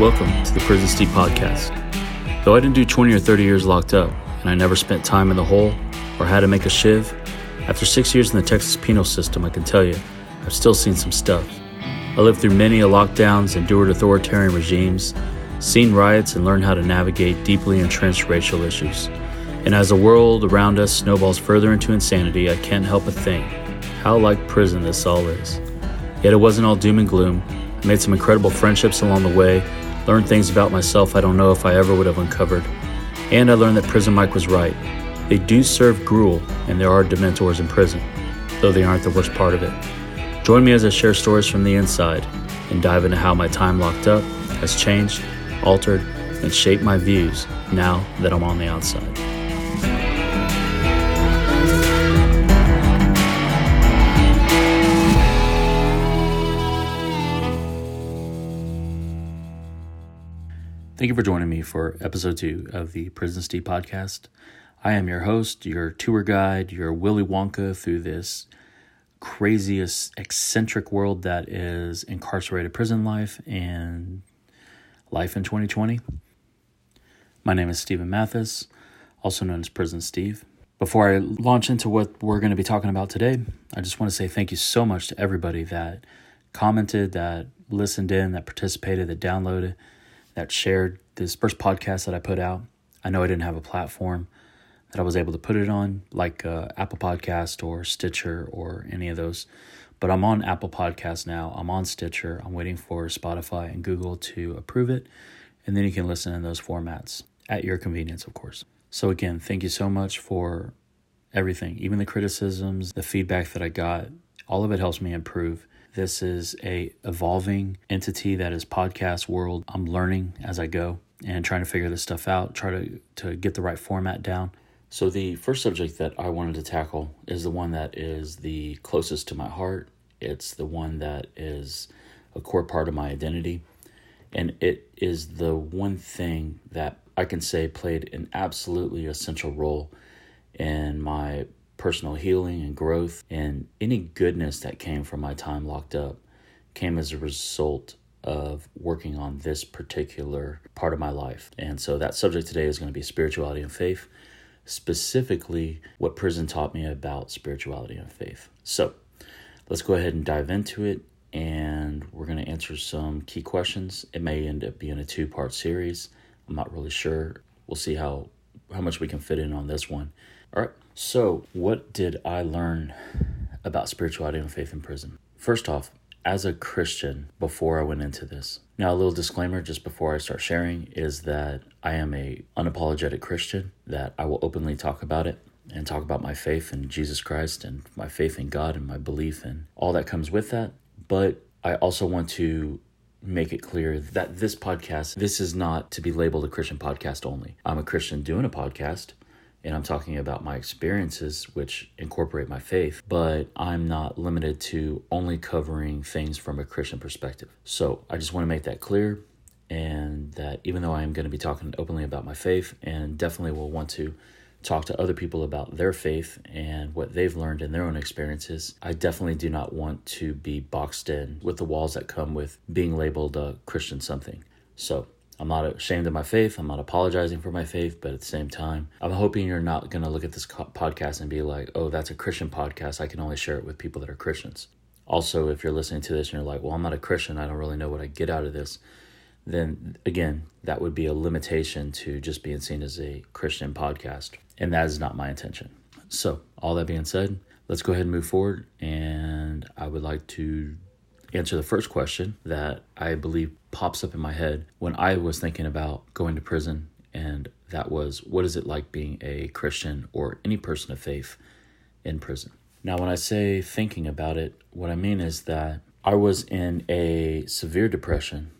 Welcome to the Prison Steve podcast. Though I didn't do 20 or 30 years locked up, and I never spent time in the hole or had to make a shiv, after six years in the Texas penal system, I can tell you, I've still seen some stuff. I lived through many lockdowns, endured authoritarian regimes, seen riots, and learned how to navigate deeply entrenched racial issues. And as the world around us snowballs further into insanity, I can't help but think how like prison this all is. Yet it wasn't all doom and gloom. I made some incredible friendships along the way, learned things about myself I don't know if I ever would have uncovered, and I learned that Prison Mike was right. They do serve gruel, and there are dementors in prison, though they aren't the worst part of it. Join me as I share stories from the inside and dive into how my time locked up has changed, altered, and shaped my views now that I'm on the outside. Thank you for joining me for episode two of the Prison Steve podcast. I am your host, your tour guide, your Willy Wonka through this craziest, eccentric world that is incarcerated prison life and life in 2020. My name is Stephen Mathis, also known as Prison Steve. Before I launch into what we're going to be talking about today, I just want to say thank you so much to everybody that commented, that listened in, that participated, that downloaded that shared this first podcast that I put out. I know I didn't have a platform that I was able to put it on, like uh, Apple Podcast or Stitcher or any of those. But I'm on Apple Podcast now. I'm on Stitcher. I'm waiting for Spotify and Google to approve it. And then you can listen in those formats at your convenience, of course. So, again, thank you so much for everything, even the criticisms, the feedback that I got. All of it helps me improve. This is a evolving entity that is podcast world. I'm learning as I go and trying to figure this stuff out, try to, to get the right format down. So the first subject that I wanted to tackle is the one that is the closest to my heart. It's the one that is a core part of my identity. And it is the one thing that I can say played an absolutely essential role in my personal healing and growth and any goodness that came from my time locked up came as a result of working on this particular part of my life. And so that subject today is going to be spirituality and faith, specifically what prison taught me about spirituality and faith. So let's go ahead and dive into it. And we're going to answer some key questions. It may end up being a two part series. I'm not really sure. We'll see how, how much we can fit in on this one. All right. So, what did I learn about spirituality and faith in prison? First off, as a Christian, before I went into this, now a little disclaimer just before I start sharing is that I am a unapologetic Christian, that I will openly talk about it and talk about my faith in Jesus Christ and my faith in God and my belief and all that comes with that. But I also want to make it clear that this podcast, this is not to be labeled a Christian podcast only. I'm a Christian doing a podcast and I'm talking about my experiences, which incorporate my faith, but I'm not limited to only covering things from a Christian perspective. So I just want to make that clear, and that even though I am going to be talking openly about my faith, and definitely will want to talk to other people about their faith and what they've learned in their own experiences, I definitely do not want to be boxed in with the walls that come with being labeled a Christian something. So I'm not ashamed of my faith. I'm not apologizing for my faith, but at the same time, I'm hoping you're not going to look at this podcast and be like, oh, that's a Christian podcast. I can only share it with people that are Christians. Also, if you're listening to this and you're like, well, I'm not a Christian, I don't really know what I get out of this, then again, that would be a limitation to just being seen as a Christian podcast. And that is not my intention. So, all that being said, let's go ahead and move forward. And I would like to answer the first question that I believe pops up in my head when I was thinking about going to prison, and that was what is it like being a Christian or any person of faith in prison? Now, when I say thinking about it, what I mean is that I was in a severe depression,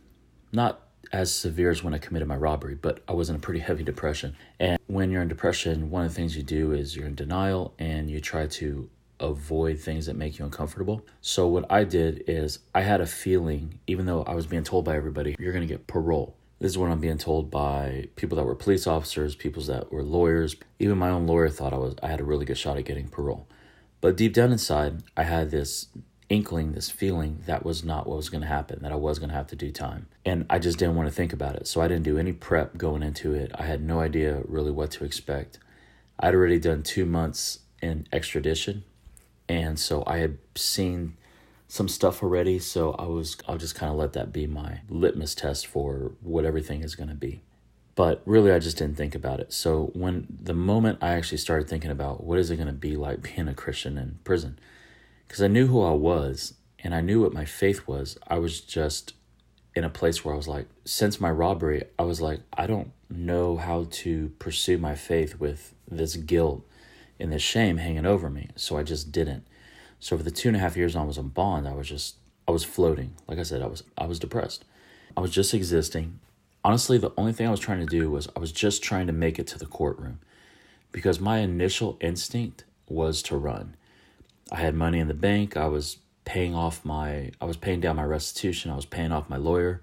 not as severe as when I committed my robbery, but I was in a pretty heavy depression. And when you're in depression, one of the things you do is you're in denial and you try to avoid things that make you uncomfortable. So what I did is I had a feeling, even though I was being told by everybody, you're going to get parole. This is what I'm being told by people that were police officers, people that were lawyers. Even my own lawyer thought I was I had a really good shot at getting parole. But deep down inside, I had this inkling, this feeling that was not what was going to happen, that I was going to have to do time. And I just didn't want to think about it. So I didn't do any prep going into it. I had no idea really what to expect. I'd already done two months in extradition. And so I had seen some stuff already. So I was, I'll just kind of let that be my litmus test for what everything is going to be. But really, I just didn't think about it. So when the moment I actually started thinking about what is it going to be like being a Christian in prison, because I knew who I was and I knew what my faith was, I was just in a place where I was like, since my robbery, I was like, I don't know how to pursue my faith with this guilt and this shame hanging over me. So I just didn't. So for the two and a half years I was on bond, I was just I was floating. Like I said, I was I was depressed. I was just existing. Honestly, the only thing I was trying to do was I was just trying to make it to the courtroom because my initial instinct was to run. I had money in the bank. I was paying off my I was paying down my restitution. I was paying off my lawyer.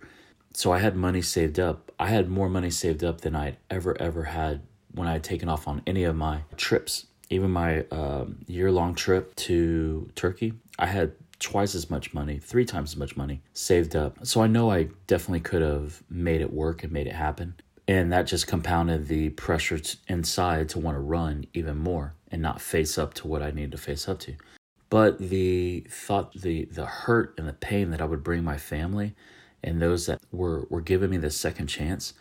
So I had money saved up. I had more money saved up than I'd ever ever had when I had taken off on any of my trips even my um, year long trip to Turkey, I had twice as much money, three times as much money saved up. So I know I definitely could have made it work and made it happen. And that just compounded the pressure inside to want to run even more and not face up to what I needed to face up to. But the thought, the the hurt and the pain that I would bring my family and those that were were giving me the second chance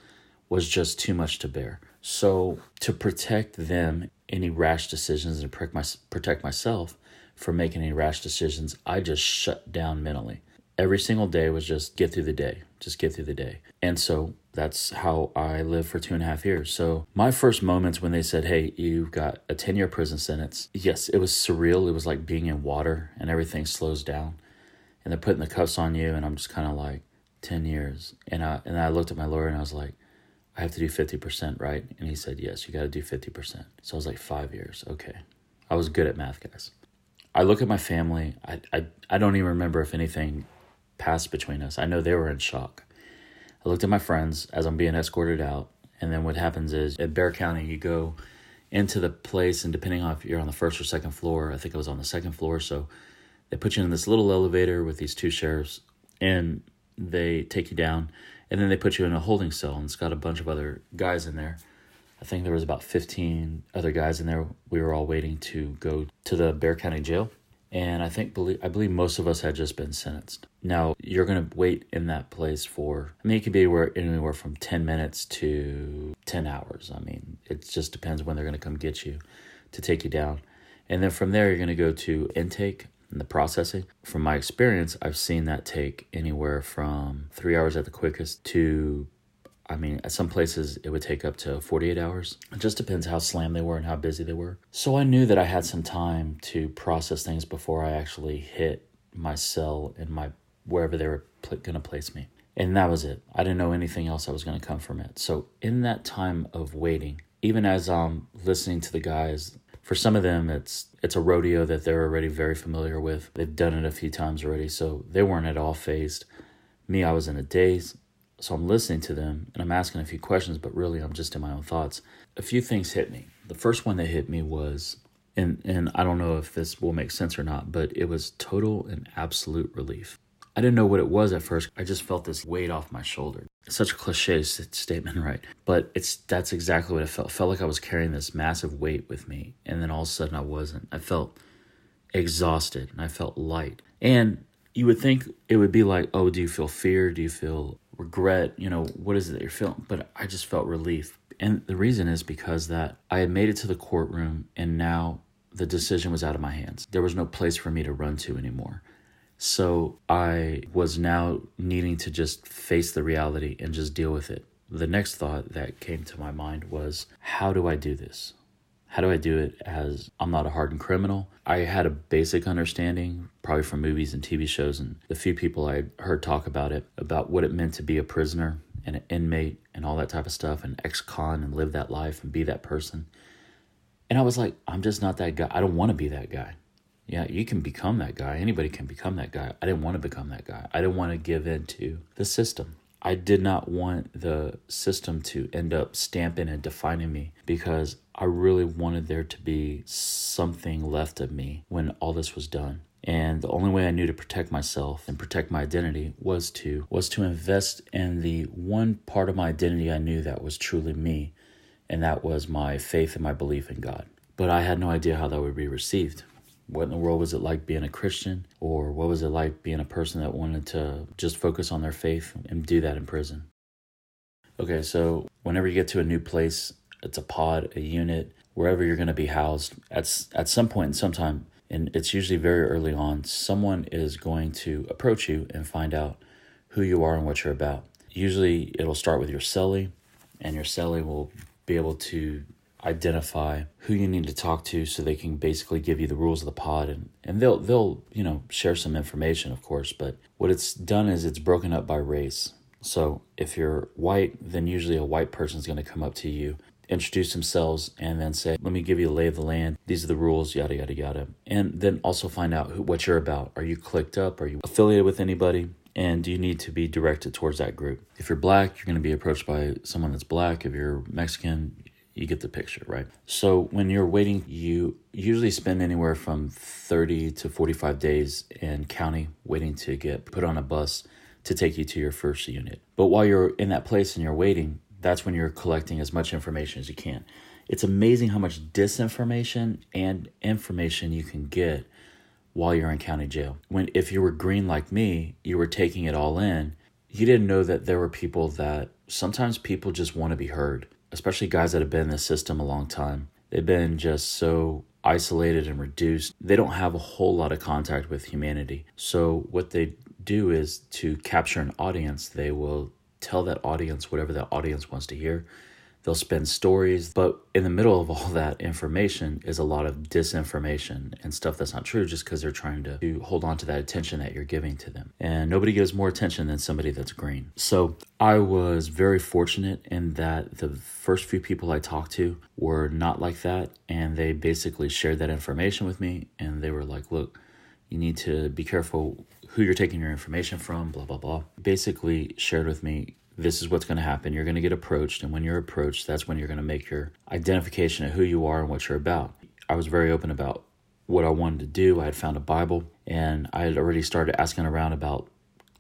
was just too much to bear. So to protect them any rash decisions and protect, my, protect myself from making any rash decisions, I just shut down mentally. Every single day was just get through the day, just get through the day. And so that's how I lived for two and a half years. So my first moments when they said, hey, you've got a 10 year prison sentence, yes, it was surreal. It was like being in water and everything slows down. And they're putting the cuffs on you, and I'm just kind of like, 10 years. And I, and I looked at my lawyer and I was like, I have to do 50%, right? And he said, Yes, you got to do 50%. So I was like, Five years. Okay. I was good at math, guys. I look at my family. I, I, I don't even remember if anything passed between us. I know they were in shock. I looked at my friends as I'm being escorted out. And then what happens is at Bexar County, you go into the place, and depending on if you're on the first or second floor, I think I was on the second floor. So they put you in this little elevator with these two sheriffs, and they take you down and then they put you in a holding cell and it's got a bunch of other guys in there. I think there was about 15 other guys in there. We were all waiting to go to the Bexar County jail. And i think believe i believe most of us had just been sentenced. Now you're going to wait in that place for i mean it could be anywhere, anywhere from 10 minutes to 10 hours. I mean it just depends when they're going to come get you to take you down. And then from there you're going to go to intake and the processing. From my experience, I've seen that take anywhere from three hours at the quickest to, I mean, at some places it would take up to 48 hours. It just depends how slammed they were and how busy they were. So I knew that I had some time to process things before I actually hit my cell and my wherever they were pl- going to place me. And that was it. I didn't know anything else that was going to come from it. So in that time of waiting, even as I'm listening to the guys for some of them it's it's a rodeo that they're already very familiar with. They've done it a few times already so they weren't at all phased. Me i was in a daze so i'm listening to them and i'm asking a few questions but really i'm just in my own thoughts. A few things hit me. The first one that hit me was and and i don't know if this will make sense or not but it was total and absolute relief I didn't know what it was at first. I just felt this weight off my shoulder. such a cliche statement, right? But it's that's exactly what it felt. It felt like I was carrying this massive weight with me, and then all of a sudden I wasn't. I felt exhausted and I felt light. And you would think it would be like, oh, do you feel fear? Do you feel regret? You know, what is it that you're feeling? But I just felt relief. And the reason is because that I had made it to the courtroom and now the decision was out of my hands. There was no place for me to run to anymore. So I was now needing to just face the reality and just deal with it. The next thought that came to my mind was how do I do this? How do I do it as I'm not a hardened criminal? I had a basic understanding, probably from movies and TV shows, and the few people I heard talk about it, about what it meant to be a prisoner and an inmate and all that type of stuff, and ex con and live that life and be that person. And I was like, I'm just not that guy. I don't want to be that guy yeah, you can become that guy. Anybody can become that guy. I didn't want to become that guy. I didn't want to give in to the system. I did not want the system to end up stamping and defining me because I really wanted there to be something left of me when all this was done. And the only way I knew to protect myself and protect my identity was to was to invest in the one part of my identity I knew that was truly me, and that was my faith and my belief in God. But I had no idea how that would be received. What in the world was it like being a Christian? Or what was it like being a person that wanted to just focus on their faith and do that in prison? Okay, so whenever you get to a new place, it's a pod, a unit, wherever you're going to be housed, at, at some point in some time, and it's usually very early on, someone is going to approach you and find out who you are and what you're about. Usually it'll start with your cellie, and your cellie will be able to identify who you need to talk to so they can basically give you the rules of the pod and, and they'll they'll you know share some information of course but what it's done is it's broken up by race. So if you're white then usually a white person is going to come up to you introduce themselves and then say let me give you the lay of the land. These are the rules yada yada yada. And then also find out who, what you're about. Are you clicked up? Are you affiliated with anybody? And do you need to be directed towards that group. If you're black, you're going to be approached by someone that's black. If you're Mexican, you get the picture, right? So when you're waiting, you usually spend anywhere from 30 to 45 days in county waiting to get put on a bus to take you to your first unit. But while you're in that place and you're waiting, that's when you're collecting as much information as you can. It's amazing how much disinformation and information you can get while you're in county jail. When if you were green like me, you were taking it all in. You didn't know that there were people that sometimes people just want to be heard especially guys that have been in the system a long time, they've been just so isolated and reduced. They don't have a whole lot of contact with humanity. So, what they do is to capture an audience, they will tell that audience whatever that audience wants to hear. They'll spin stories, but in the middle of all that information is a lot of disinformation and stuff that's not true just because they're trying to, to hold on to that attention that you're giving to them. And nobody gives more attention than somebody that's green. So I was very fortunate in that the first few people I talked to were not like that. And they basically shared that information with me. And they were like, look, you need to be careful who you're taking your information from, blah, blah, blah. Basically, shared with me this is what's going to happen. You're going to get approached. And when you're approached, that's when you're going to make your identification of who you are and what you're about. I was very open about what I wanted to do. I had found a Bible and I had already started asking around about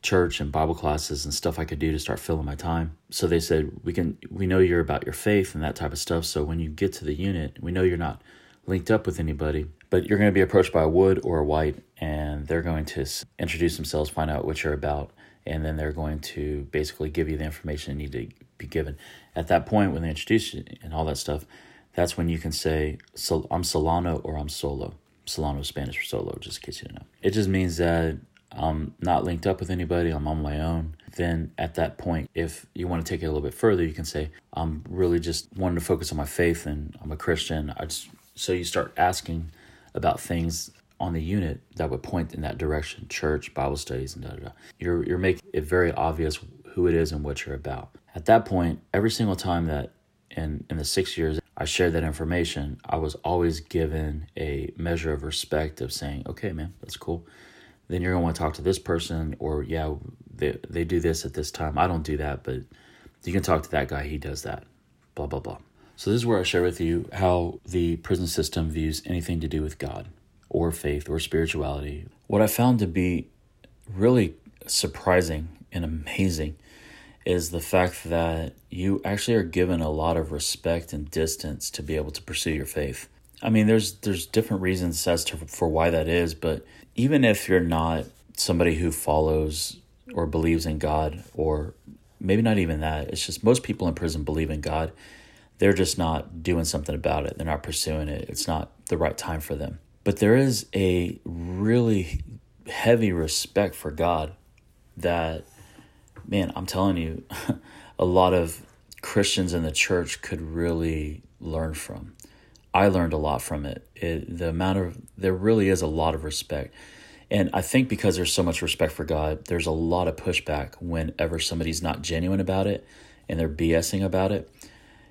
church and Bible classes and stuff I could do to start filling my time. So they said, "We can we know you're about your faith and that type of stuff. So when you get to the unit, we know you're not linked up with anybody, but you're going to be approached by a wood or a white and they're going to introduce themselves, find out what you're about, and then they're going to basically give you the information you need to be given. At that point, when they introduce you and all that stuff, that's when you can say, so I'm Solano or I'm Solo. Solano is Spanish for solo, just in case you didn't know. It just means that I'm not linked up with anybody, I'm on my own. Then at that point, if you want to take it a little bit further, you can say, I'm really just wanting to focus on my faith and I'm a Christian. I just so you start asking about things on the unit that would point in that direction church bible studies and da da da. You're you're making it very obvious who it is and what you're about. At that point every single time that in in the six years i shared that information i was always given a measure of respect of saying okay man that's cool. Then you're going to want to talk to this person or yeah they, they do this at this time. I don't do that but you can talk to that guy. He does that. Blah blah blah. So this is where i share with you how the prison system views anything to do with god or faith or spirituality. What I found to be really surprising and amazing is the fact that you actually are given a lot of respect and distance to be able to pursue your faith. I mean, there's there's different reasons as to for why that is, but even if you're not somebody who follows or believes in God, or maybe not even that, it's just most people in prison believe in God. They're just not doing something about it. They're not pursuing it. It's not the right time for them. But there is a really heavy respect for God that, man, I'm telling you, a lot of Christians in the church could really learn from. I learned a lot from it. it. The amount of, there really is a lot of respect. And I think because there's so much respect for God, there's a lot of pushback whenever somebody's not genuine about it and they're BSing about it.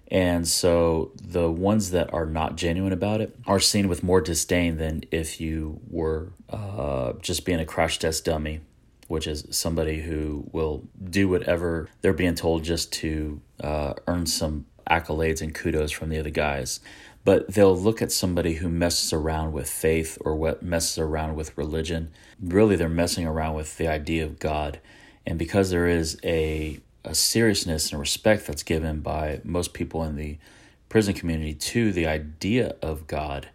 And so the ones that are not genuine about it are seen with more disdain than if you were uh, just being a crash test dummy, which is somebody who will do whatever they're being told just to uh, earn some accolades and kudos from the other guys. but they'll look at somebody who messes around with faith or what messes around with religion. Really, they're messing around with the idea of God. And because there is a, a seriousness and respect that's given by most people in the prison community to the idea of God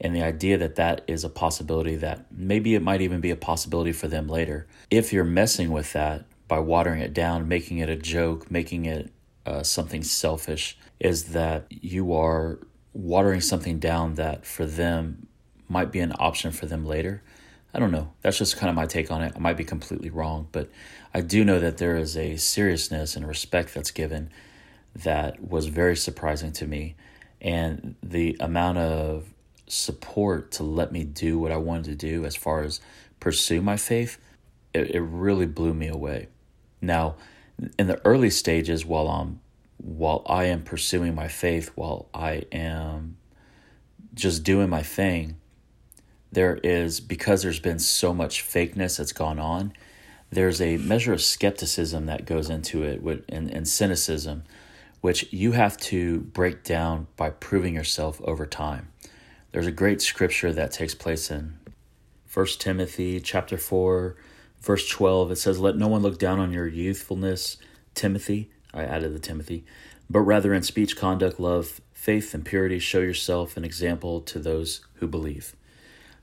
and the idea that that is a possibility that maybe it might even be a possibility for them later. If you're messing with that by watering it down, making it a joke, making it uh, something selfish, is that you are watering something down that for them might be an option for them later. I don't know. That's just kind of my take on it. I might be completely wrong, but I do know that there is a seriousness and respect that's given that was very surprising to me. And the amount of support to let me do what I wanted to do as far as pursue my faith, it, it really blew me away. Now, in the early stages, while I'm while I am pursuing my faith, while I am just doing my thing, there is, because there's been so much fakeness that's gone on, there's a measure of skepticism that goes into it and, and cynicism, which you have to break down by proving yourself over time. There's a great scripture that takes place in 1 Timothy chapter 4, verse 12. It says, Let no one look down on your youthfulness, Timothy I added the Timothy, but rather in speech, conduct, love, faith, and purity, show yourself an example to those who believe.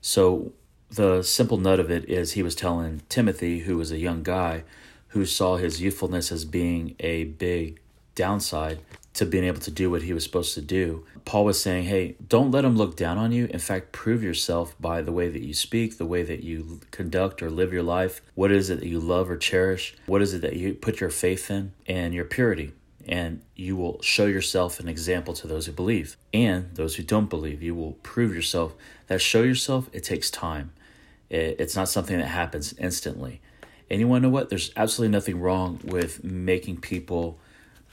So the simple nut of it is he was telling Timothy, who was a young guy who saw his youthfulness as being a big downside to being able to do what he was supposed to do. Paul was saying, hey, don't let him look down on you. In fact, prove yourself by the way that you speak, the way that you conduct or live your life. What is it that you love or cherish? What is it that you put your faith in? And your purity. And you will show yourself an example to those who believe and those who don't believe. You will prove yourself. That show yourself, it takes time. It's not something that happens instantly. And you want to know what? There's absolutely nothing wrong with making people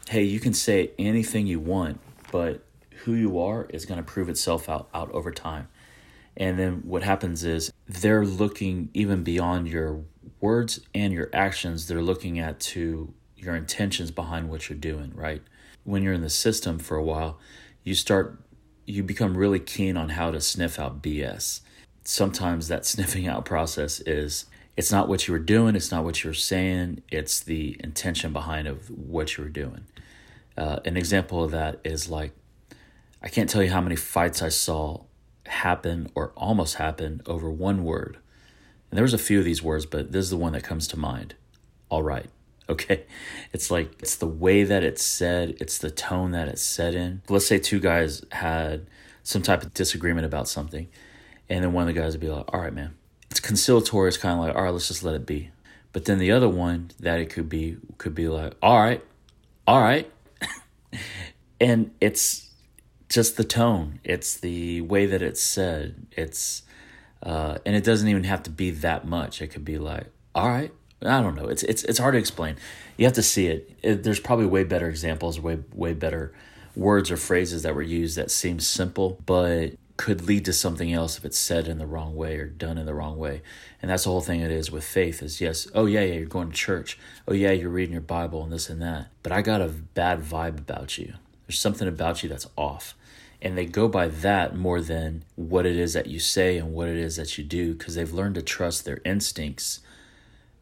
hey, you can say anything you want, but who you are is going to prove itself out, out over time. And then what happens is they're looking even beyond your words and your actions, they're looking at to your intentions behind what you're doing, right? When you're in the system for a while, you start you become really keen on how to sniff out BS. Sometimes that sniffing out process is it's not what you were doing, it's not what you were saying, it's the intention behind of what you were doing. Uh, an example of that is like, I can't tell you how many fights I saw happen or almost happen over one word. And there was a few of these words, but this is the one that comes to mind. All right. Okay. It's like, it's the way that it's said, it's the tone that it's said in. Let's say two guys had some type of disagreement about something, and then one of the guys would be like, all right, man. It's conciliatory. It's kind of like, all right, let's just let it be. But then the other one that it could be could be like, all right, all right, and it's just the tone. It's the way that it's said. It's uh, and it doesn't even have to be that much. It could be like all right. I don't know. It's it's it's hard to explain. You have to see it, it there's probably way better examples way way better words or phrases that were used that seem simple but could lead to something else if it's said in the wrong way or done in the wrong way. And that's the whole thing it is with faith is yes, oh yeah, yeah, you're going to church. Oh yeah, you're reading your Bible and this and that. But I got a bad vibe about you. There's something about you that's off. And they go by that more than what it is that you say and what it is that you do because they've learned to trust their instincts.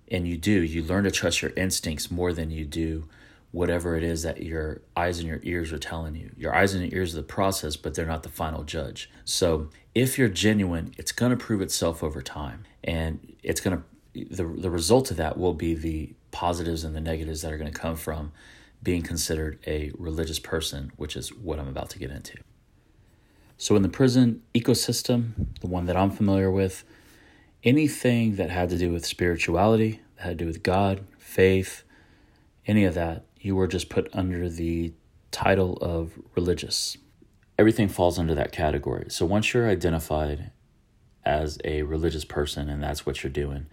And you do. You learn to trust your instincts more than you do whatever it is that your eyes and your ears are telling you. Your eyes and your ears are the process, but they're not the final judge. So if you're genuine, it's going to prove itself over time. And it's going to, the, the result of that will be the positives and the negatives that are going to come from being considered a religious person, which is what I'm about to get into. So, in the prison ecosystem, the one that I'm familiar with, anything that had to do with spirituality, that had to do with God, faith, any of that, you were just put under the title of religious. Everything falls under that category. So once you're identified as a religious person and that's what you're doing,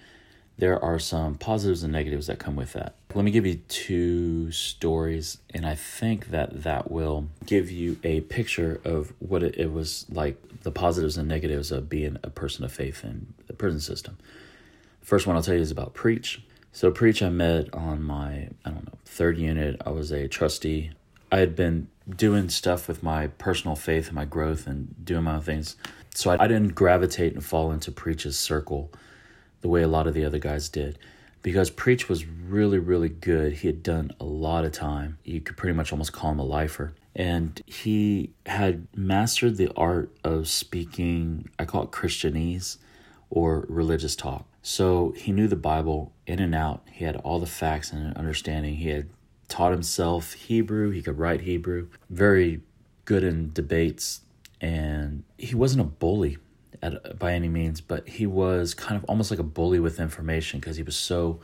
there are some positives and negatives that come with that. Let me give you two stories, and I think that that will give you a picture of what it, was like the positives and negatives of being a person of faith in the prison system. First one I'll tell you is about Preach. So, Preach, I met on my, I don't know, third unit. I was a trustee I had been doing stuff with my personal faith and my growth and doing my own things. So I, I didn't gravitate and fall into Preach's circle the way a lot of the other guys did because Preach was really, really good. He had done a lot of time. You could pretty much almost call him a lifer. And he had mastered the art of speaking, I call it Christianese or religious talk. So he knew the Bible in and out. He had all the facts and understanding. He had taught himself Hebrew. He could write Hebrew. Very good in debates. And he wasn't a bully at, by any means, but he was kind of almost like a bully with information because he was so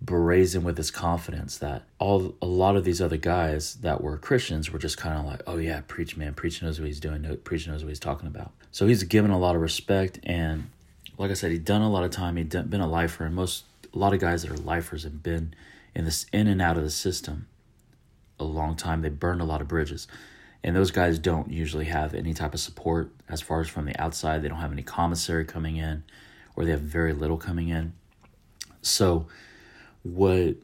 brazen with his confidence that all a lot of these other guys that were Christians were just kind of like, oh yeah, preach man, preach knows what he's doing, preach knows what he's talking about. So he's given a lot of respect, and like I said, he'd done a lot of time. He'd done, been a lifer, and most a lot of guys that are lifers have been in this in and out of the system a long time. They burned a lot of bridges. And those guys don't usually have any type of support as far as from the outside. They don't have any commissary coming in, or they have very little coming in. So, what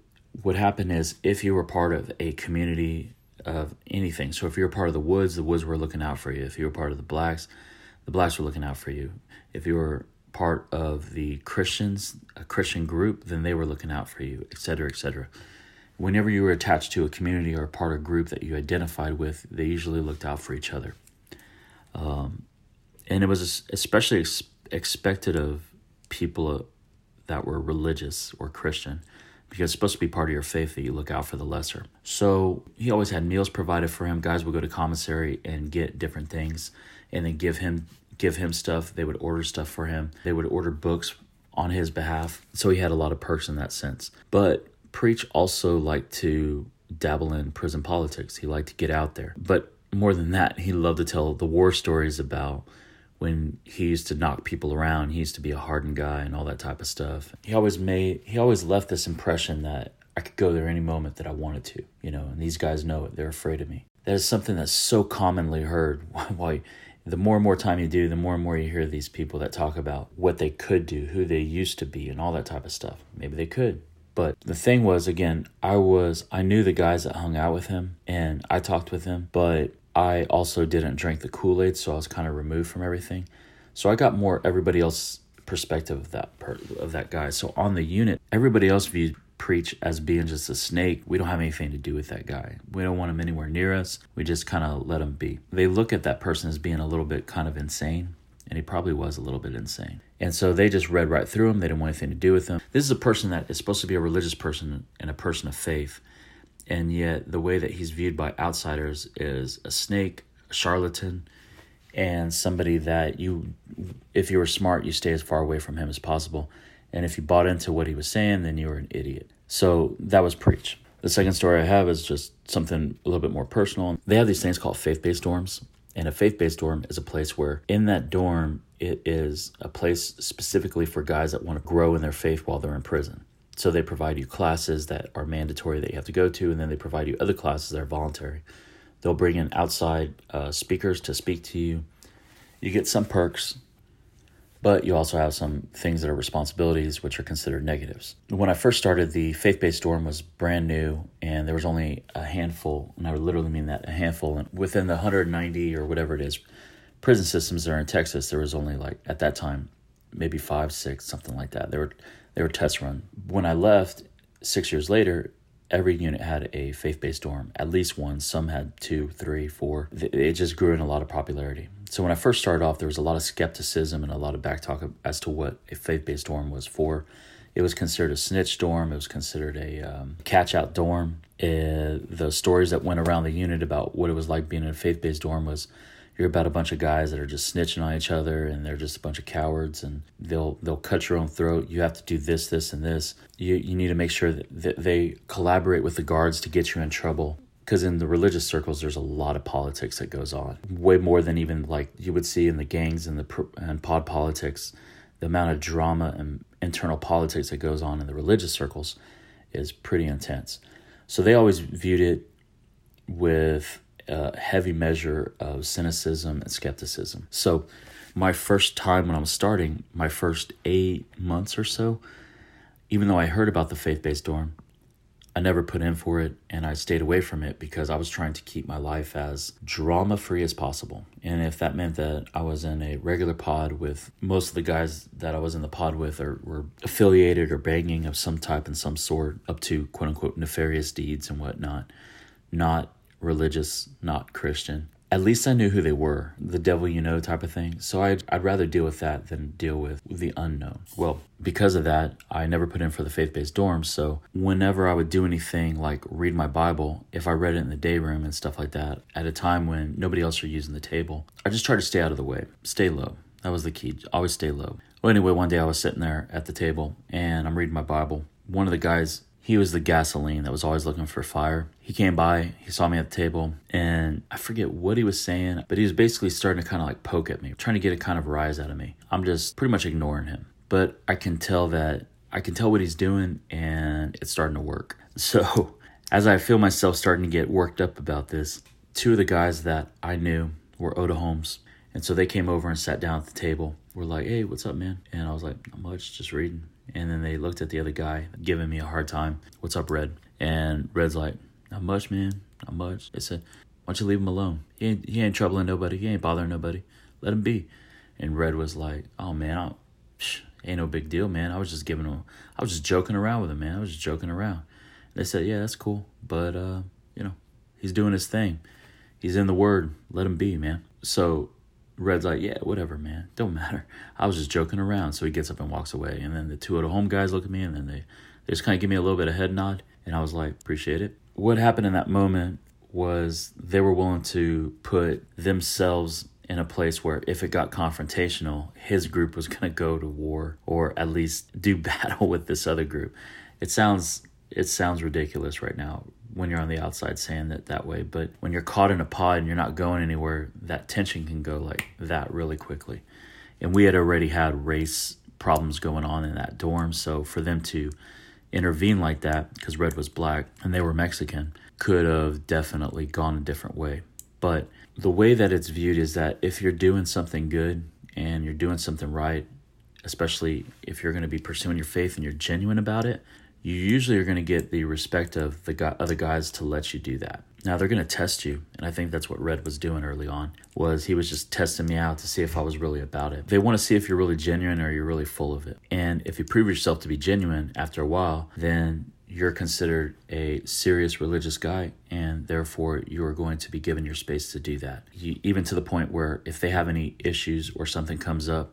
what happened is if you were part of a community of anything, so if you were part of the woods, the woods were looking out for you. If you were part of the blacks, the blacks were looking out for you. If you were part of the Christians, a Christian group, then they were looking out for you, etc., etc whenever you were attached to a community or part of a group that you identified with, they usually looked out for each other. Um, and it was especially ex- expected of people uh, that were religious or Christian because it's supposed to be part of your faith that you look out for the lesser. So he always had meals provided for him. Guys would go to commissary and get different things and then give him give him stuff. They would order stuff for him. They would order books on his behalf. So he had a lot of perks in that sense. But Preach also liked to dabble in prison politics. He liked to get out there. But more than that, he loved to tell the war stories about when he used to knock people around. He used to be a hardened guy and all that type of stuff. He always made he always left this impression that I could go there any moment that I wanted to, you know, and these guys know it. They're afraid of me. That is something that's so commonly heard. Why the more and more time you do, the more and more you hear these people that talk about what they could do, who they used to be, and all that type of stuff. Maybe they could. But the thing was, again, I was, I knew the guys that hung out with him and I talked with him, but I also didn't drink the Kool Aid, so I was kind of removed from everything. So I got more everybody else perspective of that per, of that guy. So on the unit, everybody else viewed Preach as being just a snake. We don't have anything to do with that guy. We don't want him anywhere near us. We just kind of let him be. They look at that person as being a little bit kind of insane and he probably was a little bit insane. And so they just read right through him. They didn't want anything to do with him. This is a person that is supposed to be a religious person and a person of faith. And yet, the way that he's viewed by outsiders is a snake, a charlatan, and somebody that you, if you were smart, you stay as far away from him as possible. And if you bought into what he was saying, then you were an idiot. So that was preach. The second story I have is just something a little bit more personal. They have these things called faith based dorms. And a faith based dorm is a place where, in that dorm, it is a place specifically for guys that want to grow in their faith while they're in prison. So they provide you classes that are mandatory that you have to go to, and then they provide you other classes that are voluntary. They'll bring in outside uh, speakers to speak to you. You get some perks but you also have some things that are responsibilities which are considered negatives. When I first started, the faith based dorm was brand new, and there was only a handful, and I would literally mean that a handful. And within the 190 or whatever it is prison systems that are in Texas, there was only like at that time maybe five, six, something like that. They were they were test run. When I left six years later, every unit had a faith based dorm, at least one. Some had two, three, four. It just grew in a lot of popularity so when I first started off, there was a lot of skepticism and a lot of backtalk as to what a faith-based dorm was for. It was considered a snitch dorm. It was considered a um, catch-out dorm. Uh, the stories that went around the unit about what it was like being in a faith-based dorm was you're about a bunch of guys that are just snitching on each other and they're just a bunch of cowards and they'll they'll cut your own throat you have to do this this and this you you need to make sure that, that they collaborate with the guards to get you in trouble because in the religious circles there's a lot of politics that goes on. Way more than even like you would see in the gangs and the and pod politics the amount of drama and internal politics that goes on in the religious circles is pretty intense. So they always viewed it with a heavy measure of cynicism and skepticism. So my first time when i was starting my first eight months or so even though i heard about the faith-based dorm I never put in for it and I stayed away from it because I was trying to keep my life as drama free as possible. And if that meant that I was in a regular pod with most of the guys that I was in the pod with or were affiliated or banging of some type and some sort up to quote unquote nefarious deeds and whatnot, not religious, not Christian, at least I knew who they were, the devil you know type of thing. So I'd, I'd rather deal with that than deal with the unknown. Well, because of that, I never put in for the faith based dorms. So whenever I would do anything like read my Bible, if I read it in the day room and stuff like that, at a time when nobody else are using the table, I just tried to stay out of the way, stay low. That was the key. Always stay low. Well, anyway, one day I was sitting there at the table and I'm reading my Bible. One of the guys he was the gasoline that was always looking for fire. He came by, he saw me at the table, and I forget what he was saying, but he was basically starting to kind of like poke at me, trying to get a kind of rise out of me. I'm just pretty much ignoring him. But I can tell that I can tell what he's doing and it's starting to work. So, as I feel myself starting to get worked up about this, two of the guys that I knew were Oda Holmes. And so they came over and sat down at the table. We're like, hey, what's up, man? And I was like, not much, just reading. And then they looked at the other guy, giving me a hard time. What's up, Red? And Red's like, not much, man. Not much. They said, why don't you leave him alone? He ain't, he ain't troubling nobody. He ain't bothering nobody. Let him be. And Red was like, oh, man, I, psh, ain't no big deal, man. I was just giving him, I was just joking around with him, man. I was just joking around. They said, yeah, that's cool. But, uh, you know, he's doing his thing. He's in the word. Let him be, man. So Red's like, yeah, whatever, man. Don't matter. I was just joking around. So he gets up and walks away. And then the two other home guys look at me and then they, they just kind of give me a little bit of head nod. And I was like, appreciate it. What happened in that moment was they were willing to put themselves in a place where if it got confrontational, his group was going to go to war or at least do battle with this other group. It sounds it sounds ridiculous right now when you're on the outside saying that that way. But when you're caught in a pod and you're not going anywhere, that tension can go like that really quickly. And we had already had race problems going on in that dorm. So for them to intervene like that, because Red was black and they were Mexican, could have definitely gone a different way. But the way that it's viewed is that if you're doing something good and you're doing something right, especially if you're going to be pursuing your faith and you're genuine about it, you usually are going to get the respect of the other guys to let you do that. Now they're going to test you, and I think that's what Red was doing early on. Was he was just testing me out to see if I was really about it. They want to see if you're really genuine or you're really full of it. And if you prove yourself to be genuine after a while, then you're considered a serious religious guy, and therefore you are going to be given your space to do that. You, even to the point where if they have any issues or something comes up,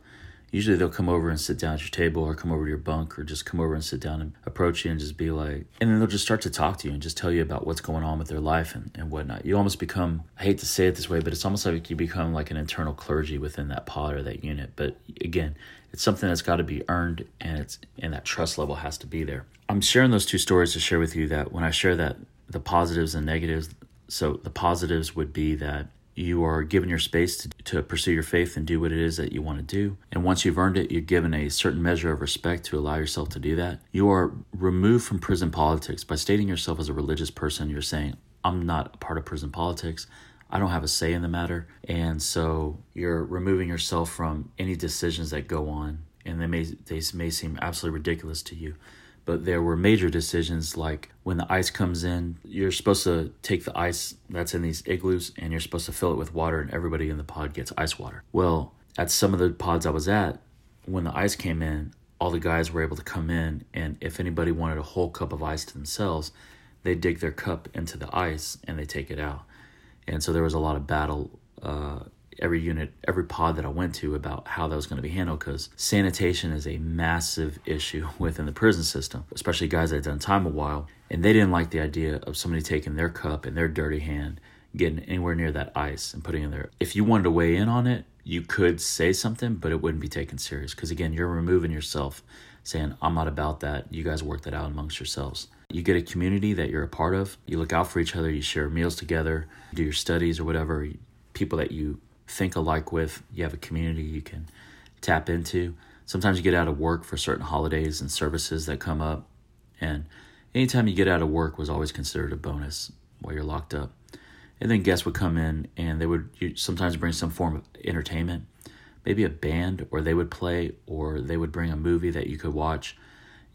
usually they'll come over and sit down at your table or come over to your bunk or just come over and sit down and approach you and just be like and then they'll just start to talk to you and just tell you about what's going on with their life and, and whatnot. You almost become i hate to say it this way but it's almost like you become like an internal clergy within that pod or that unit. But again it's something that's got to be earned and it's and that trust level has to be there. I'm sharing those two stories to share with you that when i share that the positives and negatives so the positives would be that you are given your space to, to pursue your faith and do what it is that you want to do. And once you've earned it, you're given a certain measure of respect to allow yourself to do that. You are removed from prison politics by stating yourself as a religious person. You're saying, I'm not a part of prison politics. I don't have a say in the matter. And so you're removing yourself from any decisions that go on. And they may, they may seem absolutely ridiculous to you but there were major decisions like when the ice comes in, you're supposed to take the ice that's in these igloos and you're supposed to fill it with water, and everybody in the pod gets ice water. Well, at some of the pods I was at, when the ice came in, all the guys were able to come in, and if anybody wanted a whole cup of ice to themselves, they dig their cup into the ice and they take it out. And so there was a lot of battle uh, every unit, every pod that I went to about how that was going to be handled because sanitation is a massive issue within the prison system, especially guys that had done time a while. And they didn't like the idea of somebody taking their cup in their dirty hand, getting anywhere near that ice and putting it there. If you wanted to weigh in on it, you could say something, but it wouldn't be taken serious because, again, you're removing yourself, saying, I'm not about that. You guys work that out amongst yourselves. You get a community that you're a part of. You look out for each other. You share meals together, do your studies or whatever. People that you think alike with. You have a community you can tap into. Sometimes you get out of work for certain holidays and services that come up. And anytime you get out of work was always considered a bonus while you're locked up. And then guests would come in and they would sometimes bring some form of entertainment, maybe a band, or they would play, or they would bring a movie that you could watch.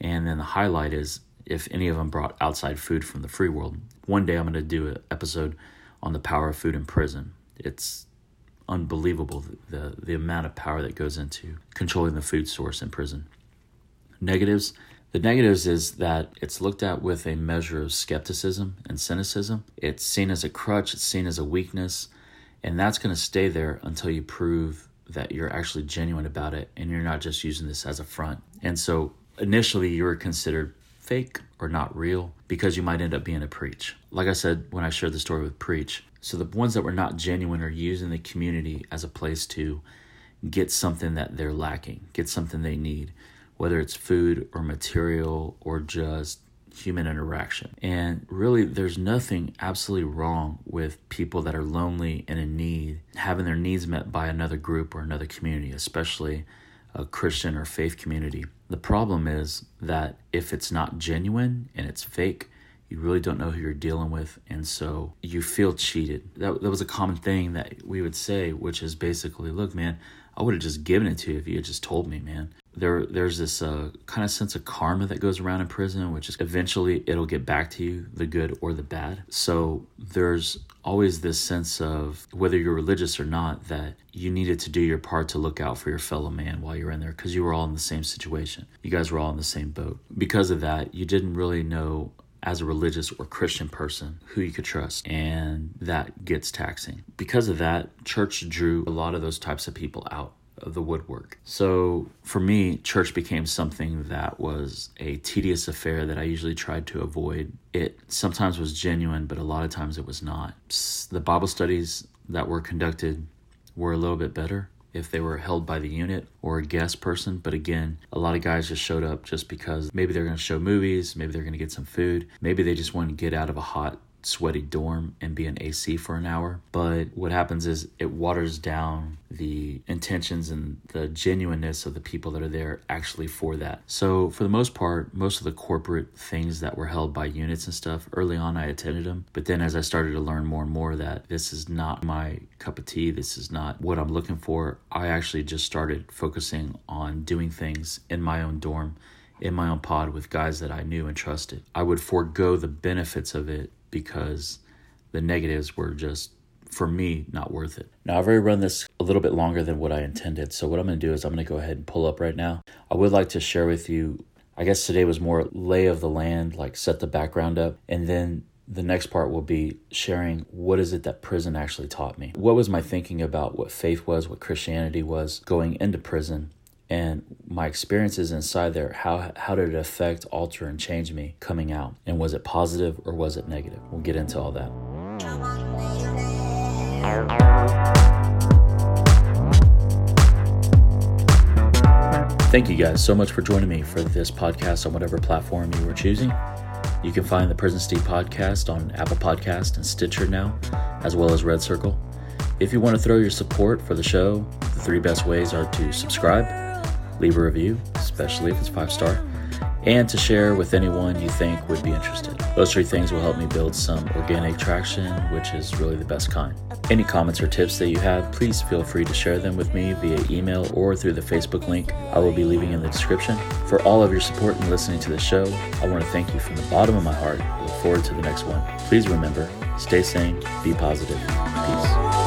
And then the highlight is if any of them brought outside food from the free world. One day I'm going to do an episode on the power of food in prison. It's unbelievable the, the amount of power that goes into controlling the food source in prison. Negatives. The negatives is that it's looked at with a measure of skepticism and cynicism. It's seen as a crutch, it's seen as a weakness, and that's going to stay there until you prove that you're actually genuine about it and you're not just using this as a front. And so initially you were considered fake or not real because you might end up being a preach. Like I said when I shared the story with preach. So the ones that were not genuine are using the community as a place to get something that they're lacking, get something they need, whether it's food or material or just human interaction. And really, there's nothing absolutely wrong with people that are lonely and in need having their needs met by another group or another community, especially a Christian or faith community. The problem is that if it's not genuine and it's fake, you really don't know who you're dealing with, and so you feel cheated. That, that was a common thing that we would say, which is basically, look, man, I would have just given it to you if you had just told me, man there there's this uh, kind of sense of karma that goes around in prison which is eventually it'll get back to you the good or the bad. So there's always this sense of whether you're religious or not that you needed to do your part to look out for your fellow man while you're in there because you were all in the same situation. You guys were all in the same boat. Because of that you didn't really know as a religious or Christian person who you could trust, and that gets taxing. Because of that, church drew a lot of those types of people out the woodwork. So for me, church became something that was a tedious affair that I usually tried to avoid. It sometimes was genuine, but a lot of times it was not. The Bible studies that were conducted were a little bit better if they were held by the unit or a guest person. But again, a lot of guys just showed up just because maybe they're going to show movies, maybe they're going to get some food, maybe they just want to get out of a hot sweaty dorm and be in AC for an hour. But what happens is it waters down the intentions and the genuineness of the people that are there actually for that. So, for the most part, most of the corporate things that were held by units and stuff, early on I attended them. But then as I started to learn more and more that this is not my cup of tea, this is not what I'm looking for, I actually just started focusing on doing things in my own dorm in my own pod with guys that I knew and trusted. I would forego the benefits of it because the negatives were just for me not worth it. Now I've already run this a little bit longer than what I intended. So what I'm going to do is I'm going to go ahead and pull up right now. I would like to share with you I guess today was more lay of the land, like set the background up and then the next part will be sharing what is it that prison actually taught me. What was my thinking about what faith was, what Christianity was going into prison and my experiences inside there how how did it affect alter and change me coming out? And was it positive or was it negative? We'll get into all that. Thank you guys so much for joining me for this podcast on whatever platform you were choosing. You can find the Prison Steve podcast on apple podcast and stitcher now as well as red circle. If you want to throw your support for the show the three best ways are to subscribe leave a review, especially if it's five star, and to share with anyone you think would be interested. Those three things will help me build some organic traction, which is really the best kind. Any comments or tips that you have, please feel free to share them with me via email or through the Facebook link I will be leaving in the description. For all of your support in listening to the show, I want to thank you from the bottom of my heart. I look forward to the next one. Please remember, stay sane, be positive. Peace.